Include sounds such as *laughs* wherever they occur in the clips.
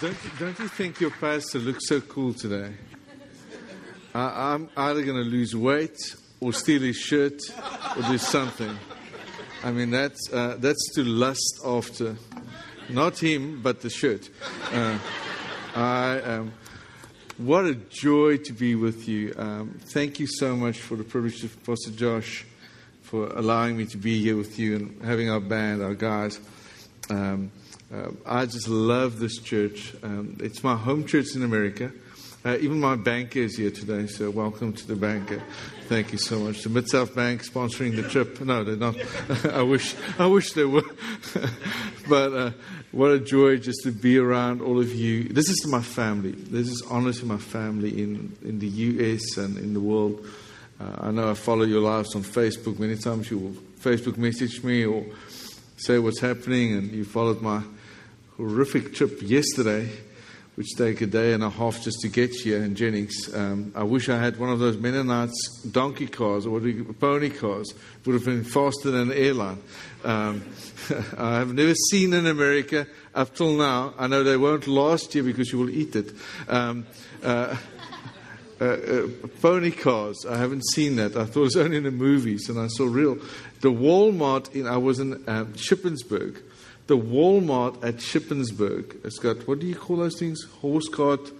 don't, don't you think your pastor looks so cool today? I, I'm either going to lose weight or steal his shirt or do something. I mean, that's, uh, that's to lust after. Not him, but the shirt. Uh, I, um, what a joy to be with you. Um, thank you so much for the privilege of Pastor Josh for allowing me to be here with you and having our band, our guys. Um, uh, I just love this church. Um, it's my home church in America. Uh, even my banker is here today, so welcome to the banker. Thank you so much. The Mid South Bank sponsoring the trip. No, they're not. *laughs* I wish, I wish they were. *laughs* but uh, what a joy just to be around all of you. This is my family. This is honor to my family in, in the US and in the world. Uh, I know I follow your lives on Facebook. Many times you will Facebook message me or say what's happening, and you followed my horrific trip yesterday, which took a day and a half just to get here in Jennings. Um, I wish I had one of those Mennonites donkey cars or pony cars. It would have been faster than an airline. Um, *laughs* I have never seen in America up till now. I know they won't last you because you will eat it. Um, uh, *laughs* uh, uh, pony cars. I haven't seen that. I thought it was only in the movies, and I saw real. The Walmart in I was in um, Shippensburg the Walmart at Shippensburg has got, what do you call those things? Horse cart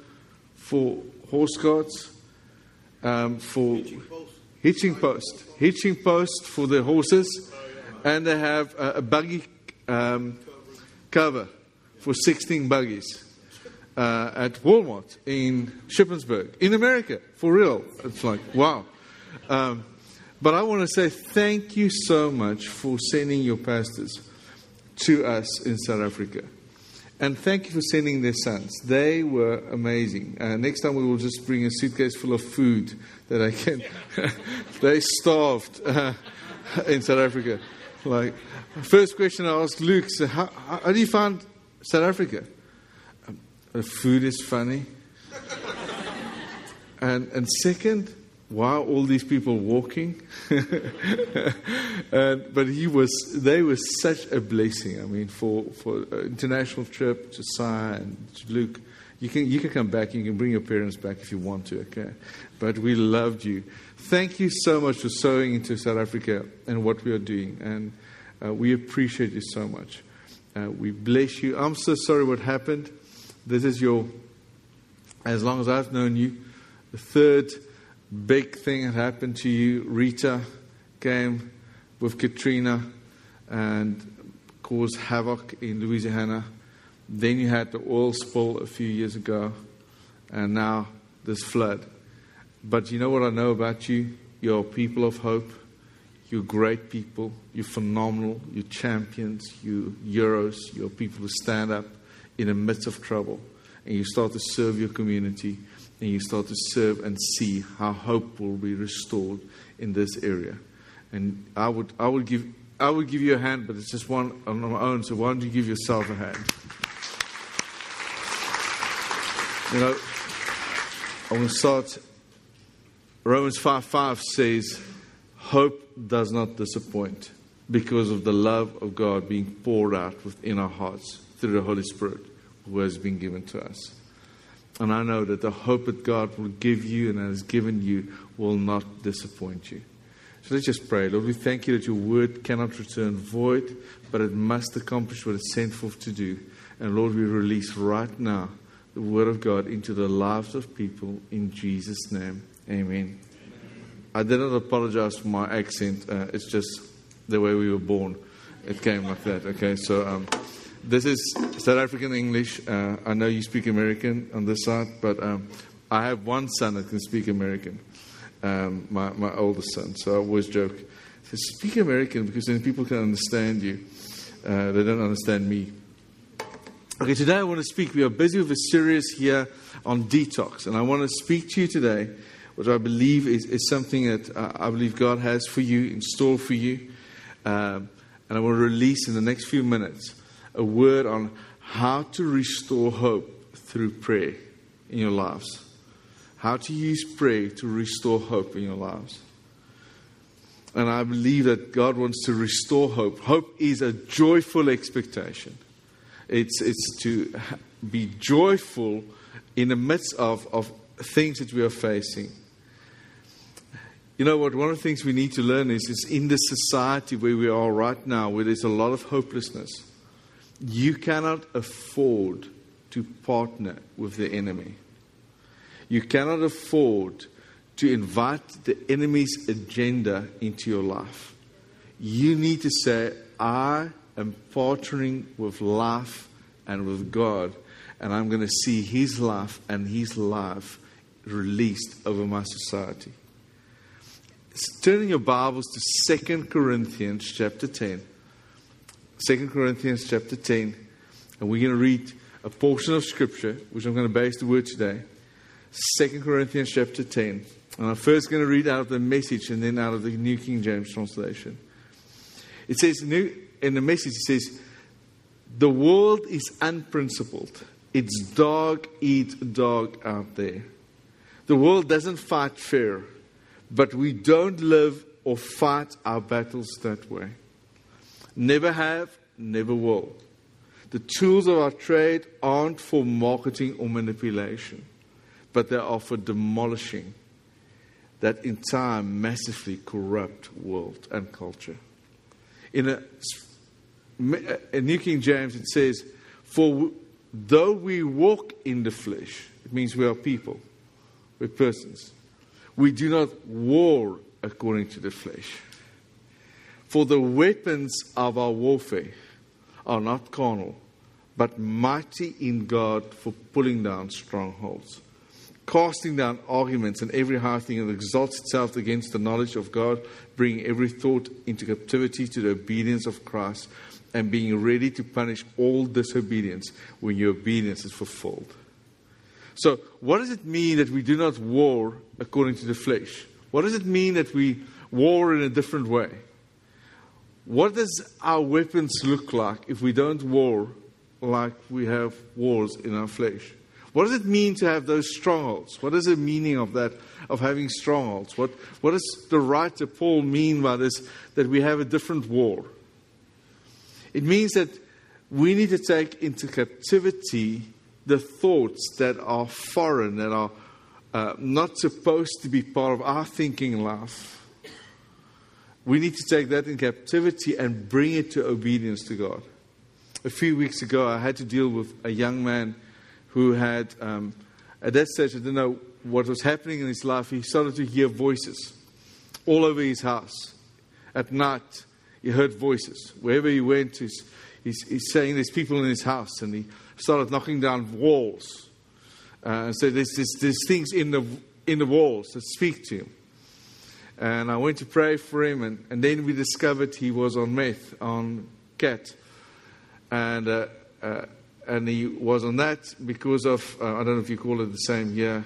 for horse carts? Um, for hitching post. hitching post. Hitching post for the horses. And they have a, a buggy um, cover for 16 buggies. Uh, at Walmart in Shippensburg, in America, for real. It's like, wow. Um, but I want to say thank you so much for sending your pastors to us in South Africa. And thank you for sending their sons. They were amazing. Uh, next time we will just bring a suitcase full of food that I can. *laughs* they starved uh, *laughs* in South Africa. Like, first question I asked Luke: so how, how, do you find South Africa? Um, the food is funny. and and second, why are all these people walking? *laughs* but he was, they were such a blessing. I mean, for for international trip to Sai and to Luke, you can you can come back. You can bring your parents back if you want to. Okay, but we loved you. Thank you so much for sowing into South Africa and what we are doing, and uh, we appreciate you so much. Uh, we bless you. I'm so sorry what happened. This is your, as long as I've known you, the third big thing had happened to you. Rita came with Katrina and caused havoc in Louisiana. Then you had the oil spill a few years ago, and now this flood. But you know what I know about you? You're people of hope. You're great people. You're phenomenal. You're champions. You're heroes. You're people who stand up in the midst of trouble. And you start to serve your community and you start to serve and see how hope will be restored in this area. And I would, I would give, I would give you a hand, but it's just one on my own. So why don't you give yourself a hand? You know, I want to start. Romans 5 5 says, Hope does not disappoint because of the love of God being poured out within our hearts through the Holy Spirit who has been given to us. And I know that the hope that God will give you and has given you will not disappoint you. So let's just pray. Lord, we thank you that your word cannot return void, but it must accomplish what it's sent forth to do. And Lord, we release right now the word of God into the lives of people in Jesus' name. Amen. I did not apologize for my accent. Uh, it's just the way we were born. It came like that. Okay, so. Um, this is South African English. Uh, I know you speak American on this side, but um, I have one son that can speak American, um, my, my oldest son. So I always joke, say, speak American because then people can understand you. Uh, they don't understand me. Okay, today I want to speak. We are busy with a series here on detox, and I want to speak to you today, which I believe is, is something that uh, I believe God has for you, in store for you. Um, and I want to release in the next few minutes a word on how to restore hope through prayer in your lives. How to use prayer to restore hope in your lives. And I believe that God wants to restore hope. Hope is a joyful expectation. It's, it's to be joyful in the midst of, of things that we are facing. You know what? One of the things we need to learn is, is in the society where we are right now, where there's a lot of hopelessness, you cannot afford to partner with the enemy. You cannot afford to invite the enemy's agenda into your life. You need to say, I am partnering with life and with God, and I'm going to see His life and His life released over my society. Turn in your Bibles to 2 Corinthians chapter 10. 2 Corinthians chapter 10, and we're going to read a portion of Scripture, which I'm going to base the word today. 2 Corinthians chapter 10. And I'm first going to read out of the message and then out of the New King James translation. It says, in the message, it says, The world is unprincipled. It's dog eat dog out there. The world doesn't fight fair, but we don't live or fight our battles that way. Never have, never will. The tools of our trade aren't for marketing or manipulation, but they are for demolishing that entire massively corrupt world and culture. In a, New King James, it says, For though we walk in the flesh, it means we are people, we're persons, we do not war according to the flesh. For the weapons of our warfare are not carnal, but mighty in God for pulling down strongholds casting down arguments and every high thing that exalts itself against the knowledge of God, bringing every thought into captivity to the obedience of Christ, and being ready to punish all disobedience when your obedience is fulfilled. So, what does it mean that we do not war according to the flesh? What does it mean that we war in a different way? What does our weapons look like if we don't war like we have wars in our flesh? What does it mean to have those strongholds? What is the meaning of that, of having strongholds? What, what does the writer Paul mean by this, that we have a different war? It means that we need to take into captivity the thoughts that are foreign, that are uh, not supposed to be part of our thinking life. We need to take that in captivity and bring it to obedience to God. A few weeks ago, I had to deal with a young man who had, um, at that stage, I didn't know what was happening in his life. He started to hear voices all over his house. At night, he heard voices. Wherever he went, he's, he's, he's saying there's people in his house, and he started knocking down walls. Uh, said, there's, there's, there's things in the, in the walls that speak to him. And I went to pray for him, and, and then we discovered he was on meth, on cat. And uh, uh, and he was on that because of uh, I don't know if you call it the same here.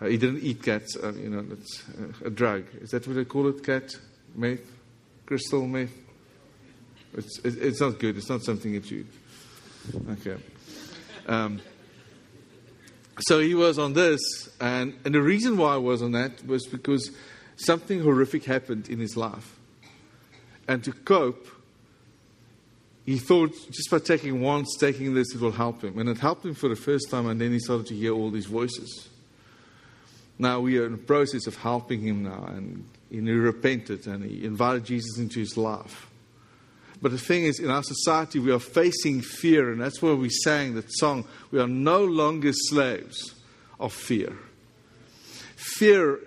Uh, he didn't eat cats. Uh, you know, it's a drug. Is that what they call it? Cat meth, crystal meth. It's it's not good. It's not something that you. Okay. Um, so he was on this, and, and the reason why I was on that was because something horrific happened in his life. And to cope, he thought just by taking once, taking this, it will help him. And it helped him for the first time, and then he started to hear all these voices. Now we are in the process of helping him now, and he repented and he invited Jesus into his life. But the thing is, in our society, we are facing fear, and that's why we sang that song. We are no longer slaves of fear. Fear,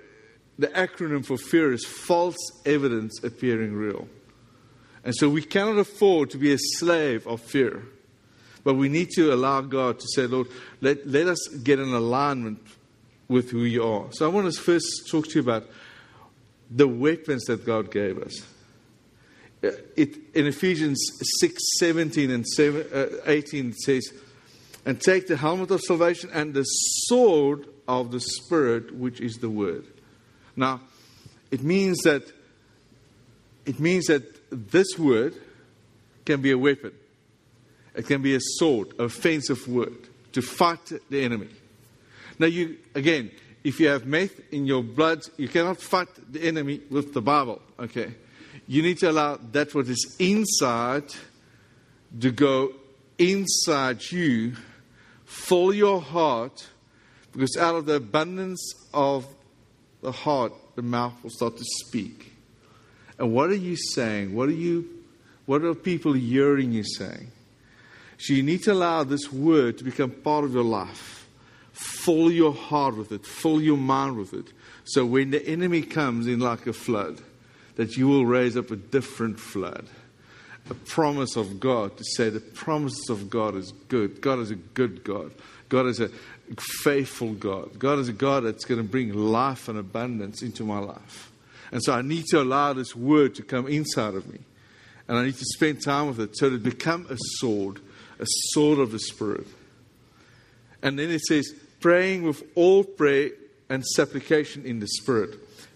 the acronym for fear is false evidence appearing real. And so we cannot afford to be a slave of fear. But we need to allow God to say, Lord, let, let us get in alignment with who you are. So I want to first talk to you about the weapons that God gave us. Uh, it, in Ephesians 6 17 and 7, uh, 18, it says, And take the helmet of salvation and the sword of the Spirit, which is the Word. Now, it means that it means that this word can be a weapon. It can be a sword, a offensive word to fight the enemy. Now, you again, if you have meth in your blood, you cannot fight the enemy with the Bible. Okay, you need to allow that what is inside to go inside you, fill your heart, because out of the abundance of the heart, the mouth will start to speak. And what are you saying? What are you what are people hearing you saying? So you need to allow this word to become part of your life. Fill your heart with it, fill your mind with it. So when the enemy comes in like a flood, that you will raise up a different flood. A promise of God to say the promises of God is good. God is a good God. God is a faithful God. God is a God that's going to bring life and abundance into my life. And so I need to allow this word to come inside of me. And I need to spend time with it so it become a sword, a sword of the Spirit. And then it says, praying with all prayer and supplication in the Spirit,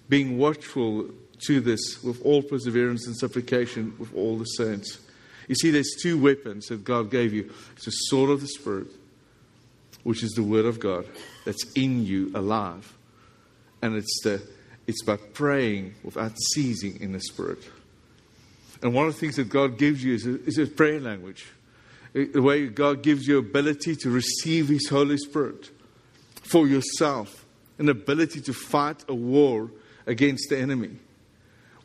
being watchful to this with all perseverance and supplication with all the saints. You see, there's two weapons that God gave you. It's a sword of the Spirit, which is the Word of God that's in you alive. And it's, the, it's by praying without ceasing in the Spirit. And one of the things that God gives you is a, is a prayer language. The way God gives you ability to receive His Holy Spirit for yourself, an ability to fight a war against the enemy.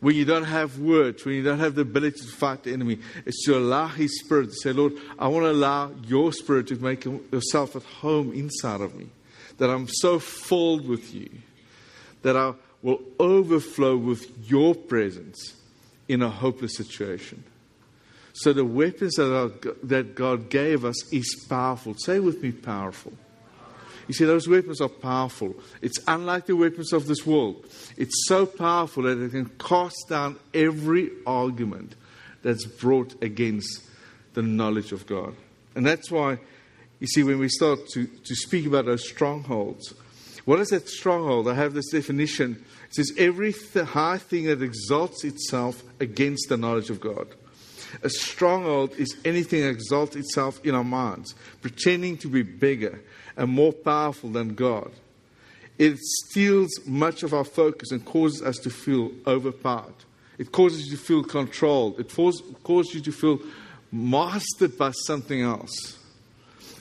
When you don't have words, when you don't have the ability to fight the enemy, it's to allow His Spirit to say, Lord, I want to allow your Spirit to make yourself at home inside of me. That I'm so filled with you, that I will overflow with your presence in a hopeless situation. So the weapons that, that God gave us is powerful. Say with me, powerful. You see, those weapons are powerful. It's unlike the weapons of this world. It's so powerful that it can cast down every argument that's brought against the knowledge of God. And that's why, you see, when we start to, to speak about those strongholds, what is that stronghold? I have this definition it says, every th- high thing that exalts itself against the knowledge of God. A stronghold is anything that exalts itself in our minds, pretending to be bigger and more powerful than God. It steals much of our focus and causes us to feel overpowered. It causes you to feel controlled. It causes you to feel mastered by something else.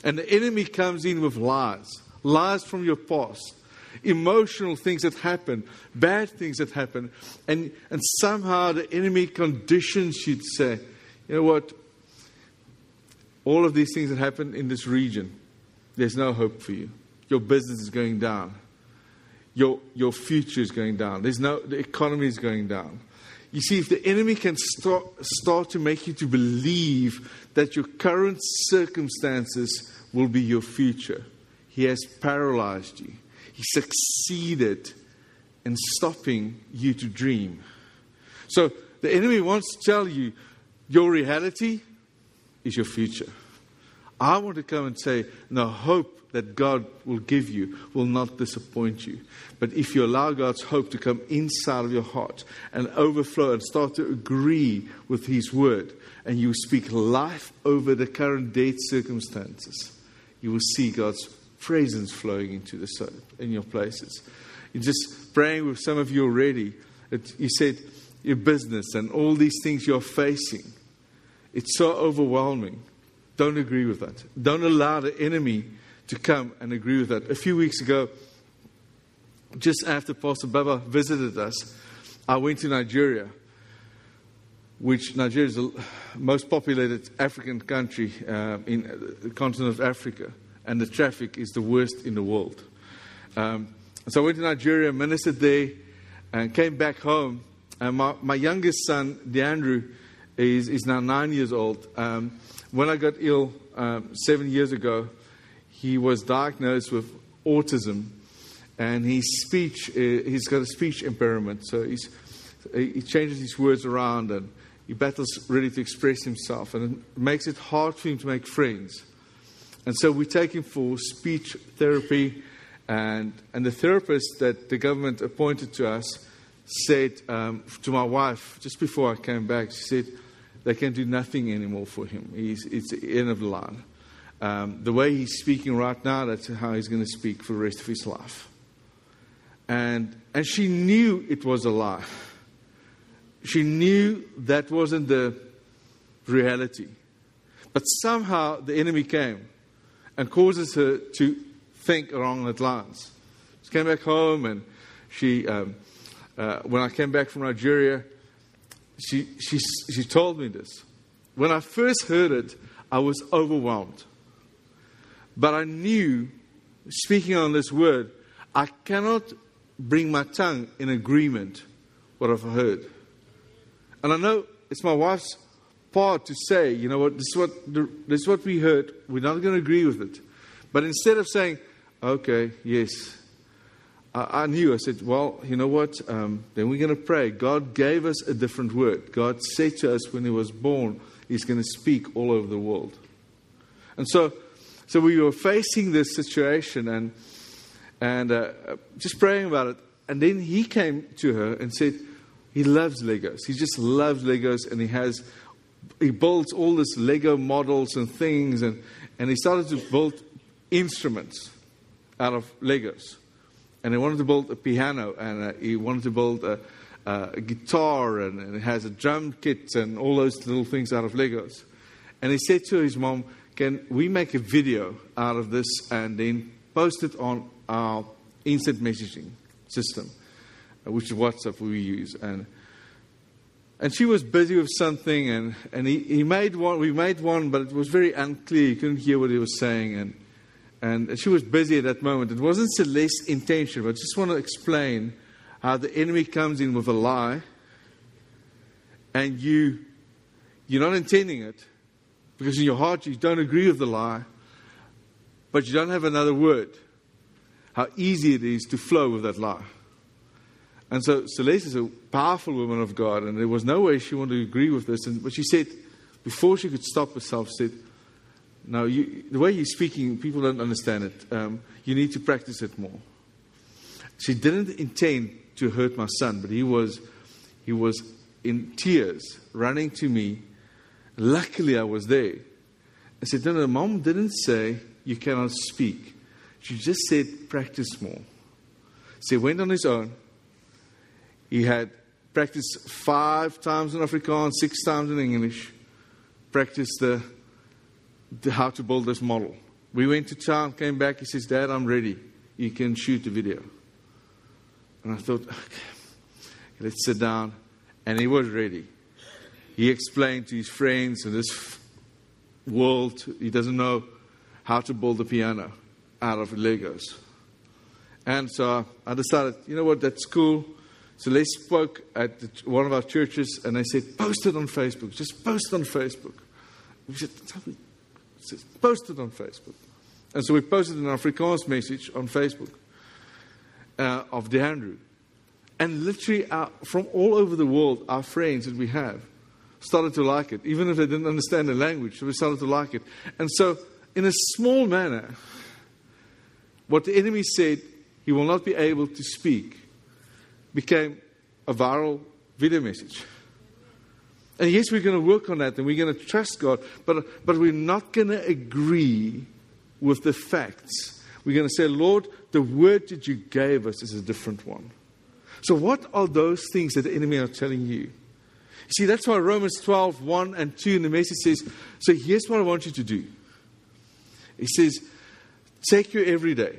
And the enemy comes in with lies lies from your past, emotional things that happen, bad things that happen, and, and somehow the enemy conditions you to say, you know what? All of these things that happen in this region, there's no hope for you. Your business is going down. Your, your future is going down. There's no, the economy is going down. You see, if the enemy can start, start to make you to believe that your current circumstances will be your future, he has paralyzed you. He succeeded in stopping you to dream. So the enemy wants to tell you your reality is your future. I want to come and say, no, hope that God will give you will not disappoint you. But if you allow God's hope to come inside of your heart and overflow and start to agree with His word, and you speak life over the current date circumstances, you will see God's presence flowing into the in your places. You're just praying with some of you already. That you said your business and all these things you're facing. It's so overwhelming. Don't agree with that. Don't allow the enemy to come and agree with that. A few weeks ago, just after Pastor Baba visited us, I went to Nigeria, which Nigeria is the most populated African country uh, in the continent of Africa and the traffic is the worst in the world. Um, so I went to Nigeria, ministered there, and came back home. And my, my youngest son, DeAndrew, is, is now nine years old. Um, when I got ill um, seven years ago, he was diagnosed with autism, and his speech, uh, he's got a speech impairment. So he's, he changes his words around and he battles really to express himself, and it makes it hard for him to make friends. And so we take him for speech therapy. And, and the therapist that the government appointed to us said um, to my wife, just before I came back, she said, they can do nothing anymore for him. He's, it's the end of the line. Um, the way he's speaking right now, that's how he's going to speak for the rest of his life. And, and she knew it was a lie. She knew that wasn't the reality. But somehow the enemy came and causes her to think along that lines. She came back home and she, um, uh, when I came back from Nigeria, she, she, she told me this. When I first heard it, I was overwhelmed. But I knew, speaking on this word, I cannot bring my tongue in agreement what I've heard. And I know it's my wife's part to say, you know what, this is what, this is what we heard. We're not going to agree with it. But instead of saying, okay, yes, I, I knew. I said, well, you know what? Um, then we're going to pray. God gave us a different word. God said to us when He was born, He's going to speak all over the world. And so, so we were facing this situation and, and uh, just praying about it. And then he came to her and said, he loves Legos. He just loves Legos and he has, he builds all this Lego models and things. And, and he started to build instruments out of Legos. And he wanted to build a piano and uh, he wanted to build a, a guitar and, and it has a drum kit and all those little things out of Legos. And he said to his mom, Can we make a video out of this and then post it on our instant messaging system, uh, which is WhatsApp we use? And and she was busy with something, and, and he, he made one. We made one, but it was very unclear. You couldn't hear what he was saying, and and she was busy at that moment. It wasn't Celeste's intention, but I just want to explain how the enemy comes in with a lie, and you you're not intending it, because in your heart you don't agree with the lie, but you don't have another word. How easy it is to flow with that lie. And so Celeste is a powerful woman of God, and there was no way she wanted to agree with this. And, but she said, before she could stop herself, said, No, you, the way you're speaking, people don't understand it. Um, you need to practice it more. She didn't intend to hurt my son, but he was, he was in tears, running to me. Luckily, I was there. I said, No, no, mom didn't say you cannot speak. She just said, practice more. So he went on his own. He had practiced five times in Afrikaans, six times in English, practiced the, how to build this model. We went to town, came back. He says, Dad, I'm ready. You can shoot the video. And I thought, okay, let's sit down. And he was ready. He explained to his friends in this world, he doesn't know how to build a piano out of Legos. And so I decided, you know what, that's cool. So they spoke at the, one of our churches and they said, post it on Facebook. Just post it on Facebook. We said, post it on Facebook. And so we posted an Afrikaans message on Facebook uh, of DeAndrew. And literally, our, from all over the world, our friends that we have started to like it, even if they didn't understand the language, we started to like it. And so, in a small manner, what the enemy said he will not be able to speak became a viral video message. And yes, we're going to work on that and we're going to trust God, but, but we're not going to agree with the facts. We're going to say, Lord, the word that you gave us is a different one. So, what are those things that the enemy are telling you? You see, that's why Romans 12, 1 and 2 in the message says, So here's what I want you to do. He says, Take your everyday,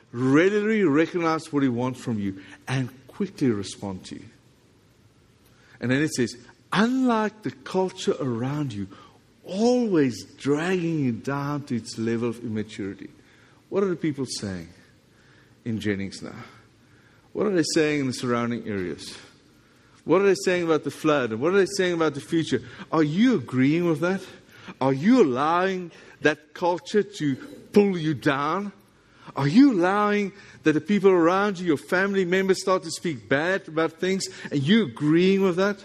readily recognize what He wants from you, and quickly respond to you. And then it says, unlike the culture around you, always dragging you down to its level of immaturity. What are the people saying in Jennings now? What are they saying in the surrounding areas? What are they saying about the flood? And what are they saying about the future? Are you agreeing with that? Are you allowing that culture to pull you down? Are you allowing that the people around you, your family members, start to speak bad about things and you agreeing with that?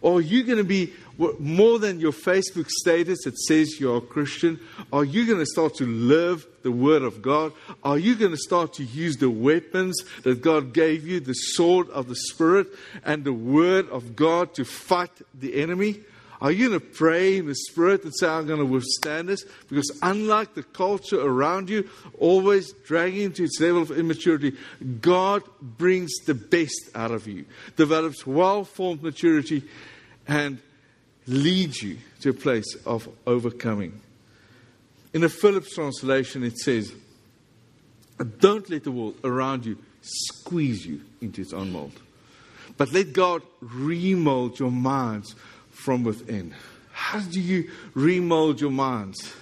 Or are you going to be more than your Facebook status that says you're a Christian? Are you going to start to live the Word of God? Are you going to start to use the weapons that God gave you, the sword of the Spirit and the Word of God to fight the enemy? Are you going to pray in the Spirit and say, I'm going to withstand this? Because unlike the culture around you, always dragging to its level of immaturity, God brings the best out of you, develops well formed maturity, and leads you to a place of overcoming. In the Phillips translation, it says, Don't let the world around you squeeze you into its own mold, but let God remold your minds from within. How do you remold your minds?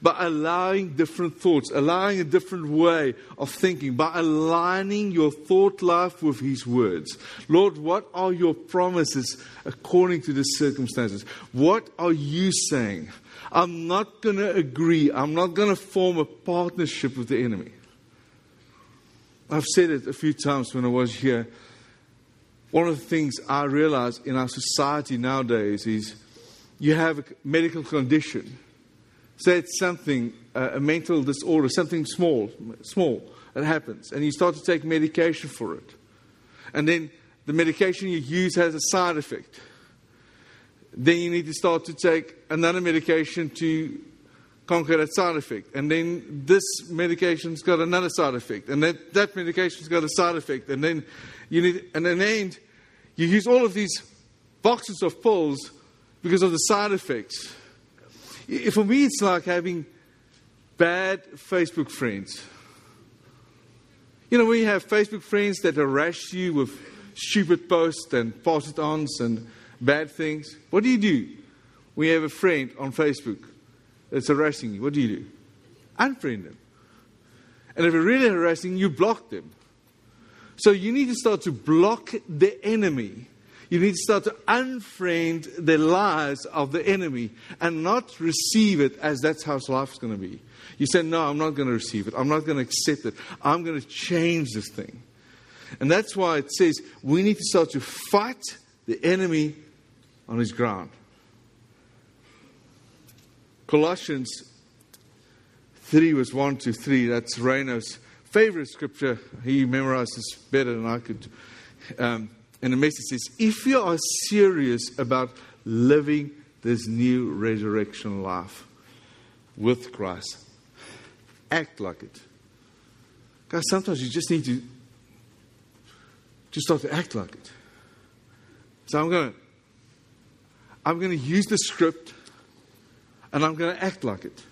By allowing different thoughts, allowing a different way of thinking, by aligning your thought life with His words. Lord, what are your promises according to the circumstances? What are you saying? I'm not going to agree. I'm not going to form a partnership with the enemy. I've said it a few times when I was here. One of the things I realize in our society nowadays is you have a medical condition. Say it's something, uh, a mental disorder, something small, small that happens, and you start to take medication for it. And then the medication you use has a side effect. Then you need to start to take another medication to conquer that side effect. And then this medication's got another side effect. And that, that medication's got a side effect. And then you need, and in the end, you use all of these boxes of pills because of the side effects. For me, it's like having bad Facebook friends. You know, you have Facebook friends that harass you with stupid posts and post it ons and bad things, what do you do? You have a friend on Facebook that's harassing you, what do you do? Unfriend them. And if they're really harassing you, block them. So you need to start to block the enemy. You need to start to unfriend the lies of the enemy and not receive it as that's how life's going to be. You say, No, I'm not going to receive it. I'm not going to accept it. I'm going to change this thing. And that's why it says we need to start to fight the enemy on his ground. Colossians 3 was 1 to 3. That's Reno's favorite scripture. He memorized this better than I could. Um, and the message says if you are serious about living this new resurrection life with Christ, act like it. Guys, sometimes you just need to just start to act like it. So I'm going to I'm going to use the script and I'm going to act like it.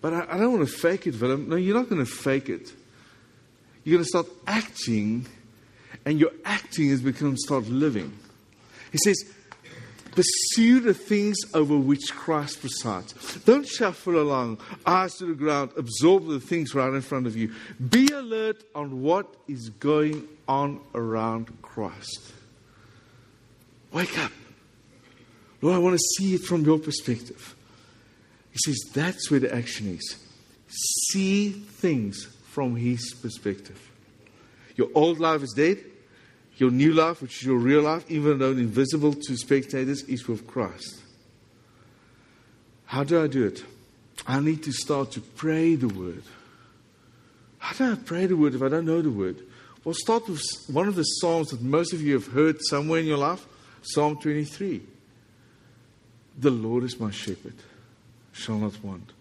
But I, I don't want to fake it, Willem. No, you're not going to fake it. You're going to start acting, and your acting is become start living. He says, Pursue the things over which Christ presides. Don't shuffle along, eyes to the ground, absorb the things right in front of you. Be alert on what is going on around Christ. Wake up. Lord, I want to see it from your perspective. He says that's where the action is. See things from his perspective. Your old life is dead. Your new life, which is your real life, even though invisible to spectators, is with Christ. How do I do it? I need to start to pray the word. How do I pray the word if I don't know the word? Well, start with one of the Psalms that most of you have heard somewhere in your life Psalm 23. The Lord is my shepherd shall not want.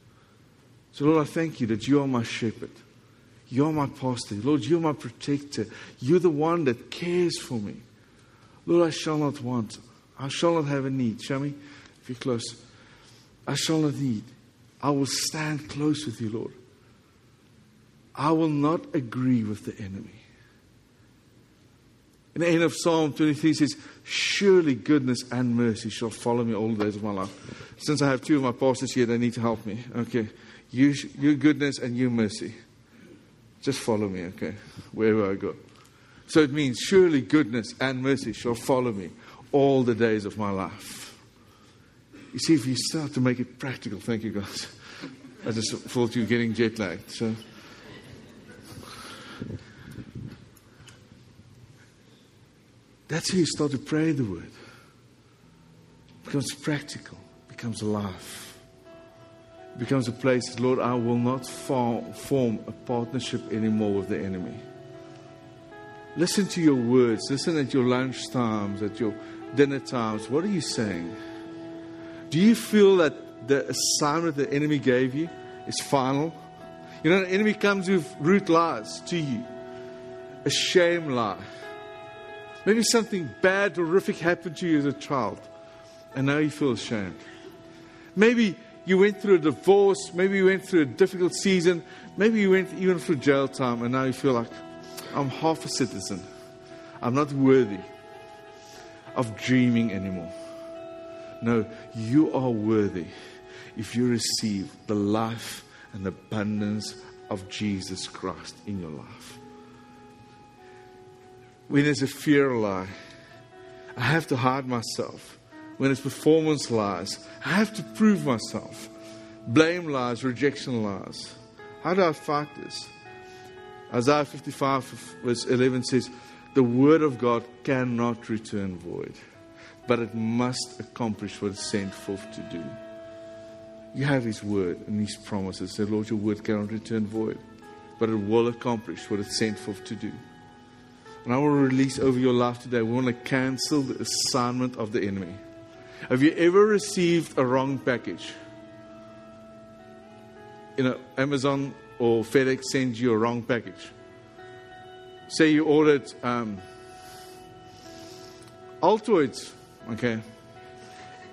So, Lord, I thank you that you are my shepherd. You're my pastor. Lord, you're my protector. You're the one that cares for me. Lord, I shall not want. I shall not have a need. Shall me if you're close. I shall not need. I will stand close with you, Lord. I will not agree with the enemy. In the end of Psalm 23 says, Surely goodness and mercy shall follow me all the days of my life. Since I have two of my pastors here, they need to help me. Okay. You, your goodness and your mercy. Just follow me, okay, wherever I go. So it means, surely goodness and mercy shall follow me all the days of my life. You see, if you start to make it practical, thank you, guys. I just thought you were getting jet lagged. So. That's how you start to pray the word. It becomes practical, becomes life. It becomes a place, Lord, I will not form a partnership anymore with the enemy. Listen to your words. Listen at your lunch times, at your dinner times. What are you saying? Do you feel that the assignment the enemy gave you is final? You know, the enemy comes with root lies to you, a shame lie. Maybe something bad, horrific happened to you as a child, and now you feel ashamed. Maybe you went through a divorce, maybe you went through a difficult season, maybe you went even through jail time, and now you feel like, I'm half a citizen. I'm not worthy of dreaming anymore. No, you are worthy if you receive the life and abundance of Jesus Christ in your life. When there's a fear lie, I have to hide myself. When it's performance lies, I have to prove myself. Blame lies, rejection lies. How do I fight this? Isaiah 55, verse 11 says, The word of God cannot return void, but it must accomplish what it's sent forth to do. You have His word and His promises. Say, Lord, your word cannot return void, but it will accomplish what it's sent forth to do. And I want to release over your life today. We want to cancel the assignment of the enemy. Have you ever received a wrong package? You know, Amazon or FedEx sends you a wrong package. Say you ordered um, Altoids, okay?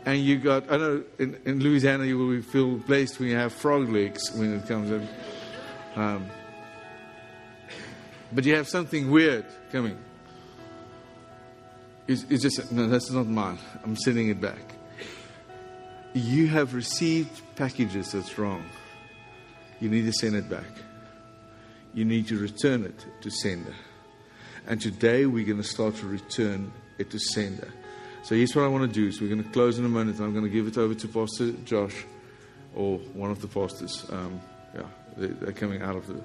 And you got, I know in, in Louisiana you will feel blessed when you have frog legs when it comes in. Um, but you have something weird coming. It's, it's just, no, that's not mine. I'm sending it back. You have received packages that's wrong you need to send it back. You need to return it to sender. And today we're going to start to return it to sender. So here's what I want to do. So we're going to close in a minute, and I'm going to give it over to Pastor Josh, or one of the pastors. Um, yeah, they're coming out of the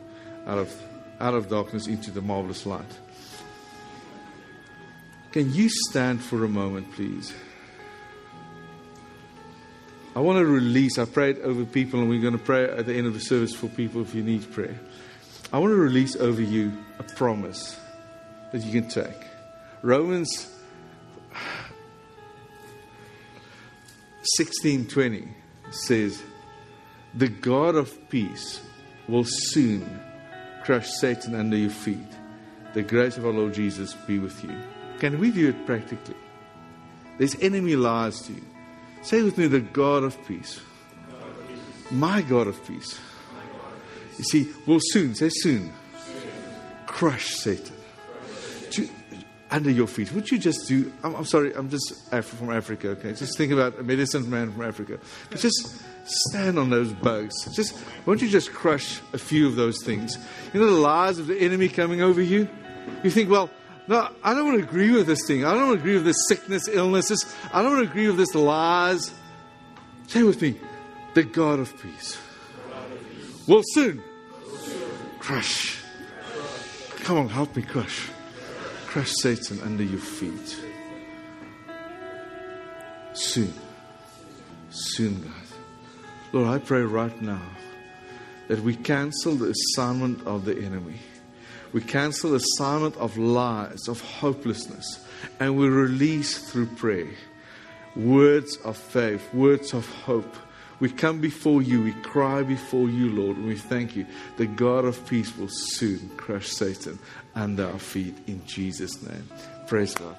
out of out of darkness into the marvelous light. Can you stand for a moment, please? I want to release. I prayed over people, and we're going to pray at the end of the service for people if you need prayer. I want to release over you a promise that you can take. Romans 16:20 says, "The God of peace will soon crush Satan under your feet. The grace of our Lord Jesus be with you." Can we do it practically? There's enemy lies to you. Say with me, the God of peace. My God of peace. You see, will soon, say soon, crush Satan to, under your feet. Would you just do, I'm, I'm sorry, I'm just Af- from Africa, okay? Just think about a medicine man from Africa. But just stand on those bugs. Just, won't you just crush a few of those things? You know the lies of the enemy coming over you? You think, well, no, I don't want to agree with this thing. I don't want to agree with this sickness, illnesses. I don't want to agree with this lies. Say with me, the God of peace will soon crush. Come on, help me crush. Crush Satan under your feet. Soon. Soon, God. Lord, I pray right now that we cancel the assignment of the enemy we cancel the assignment of lies, of hopelessness, and we release through prayer words of faith, words of hope. We come before you, we cry before you, Lord, and we thank you. The God of peace will soon crush Satan under our feet in Jesus' name. Praise God.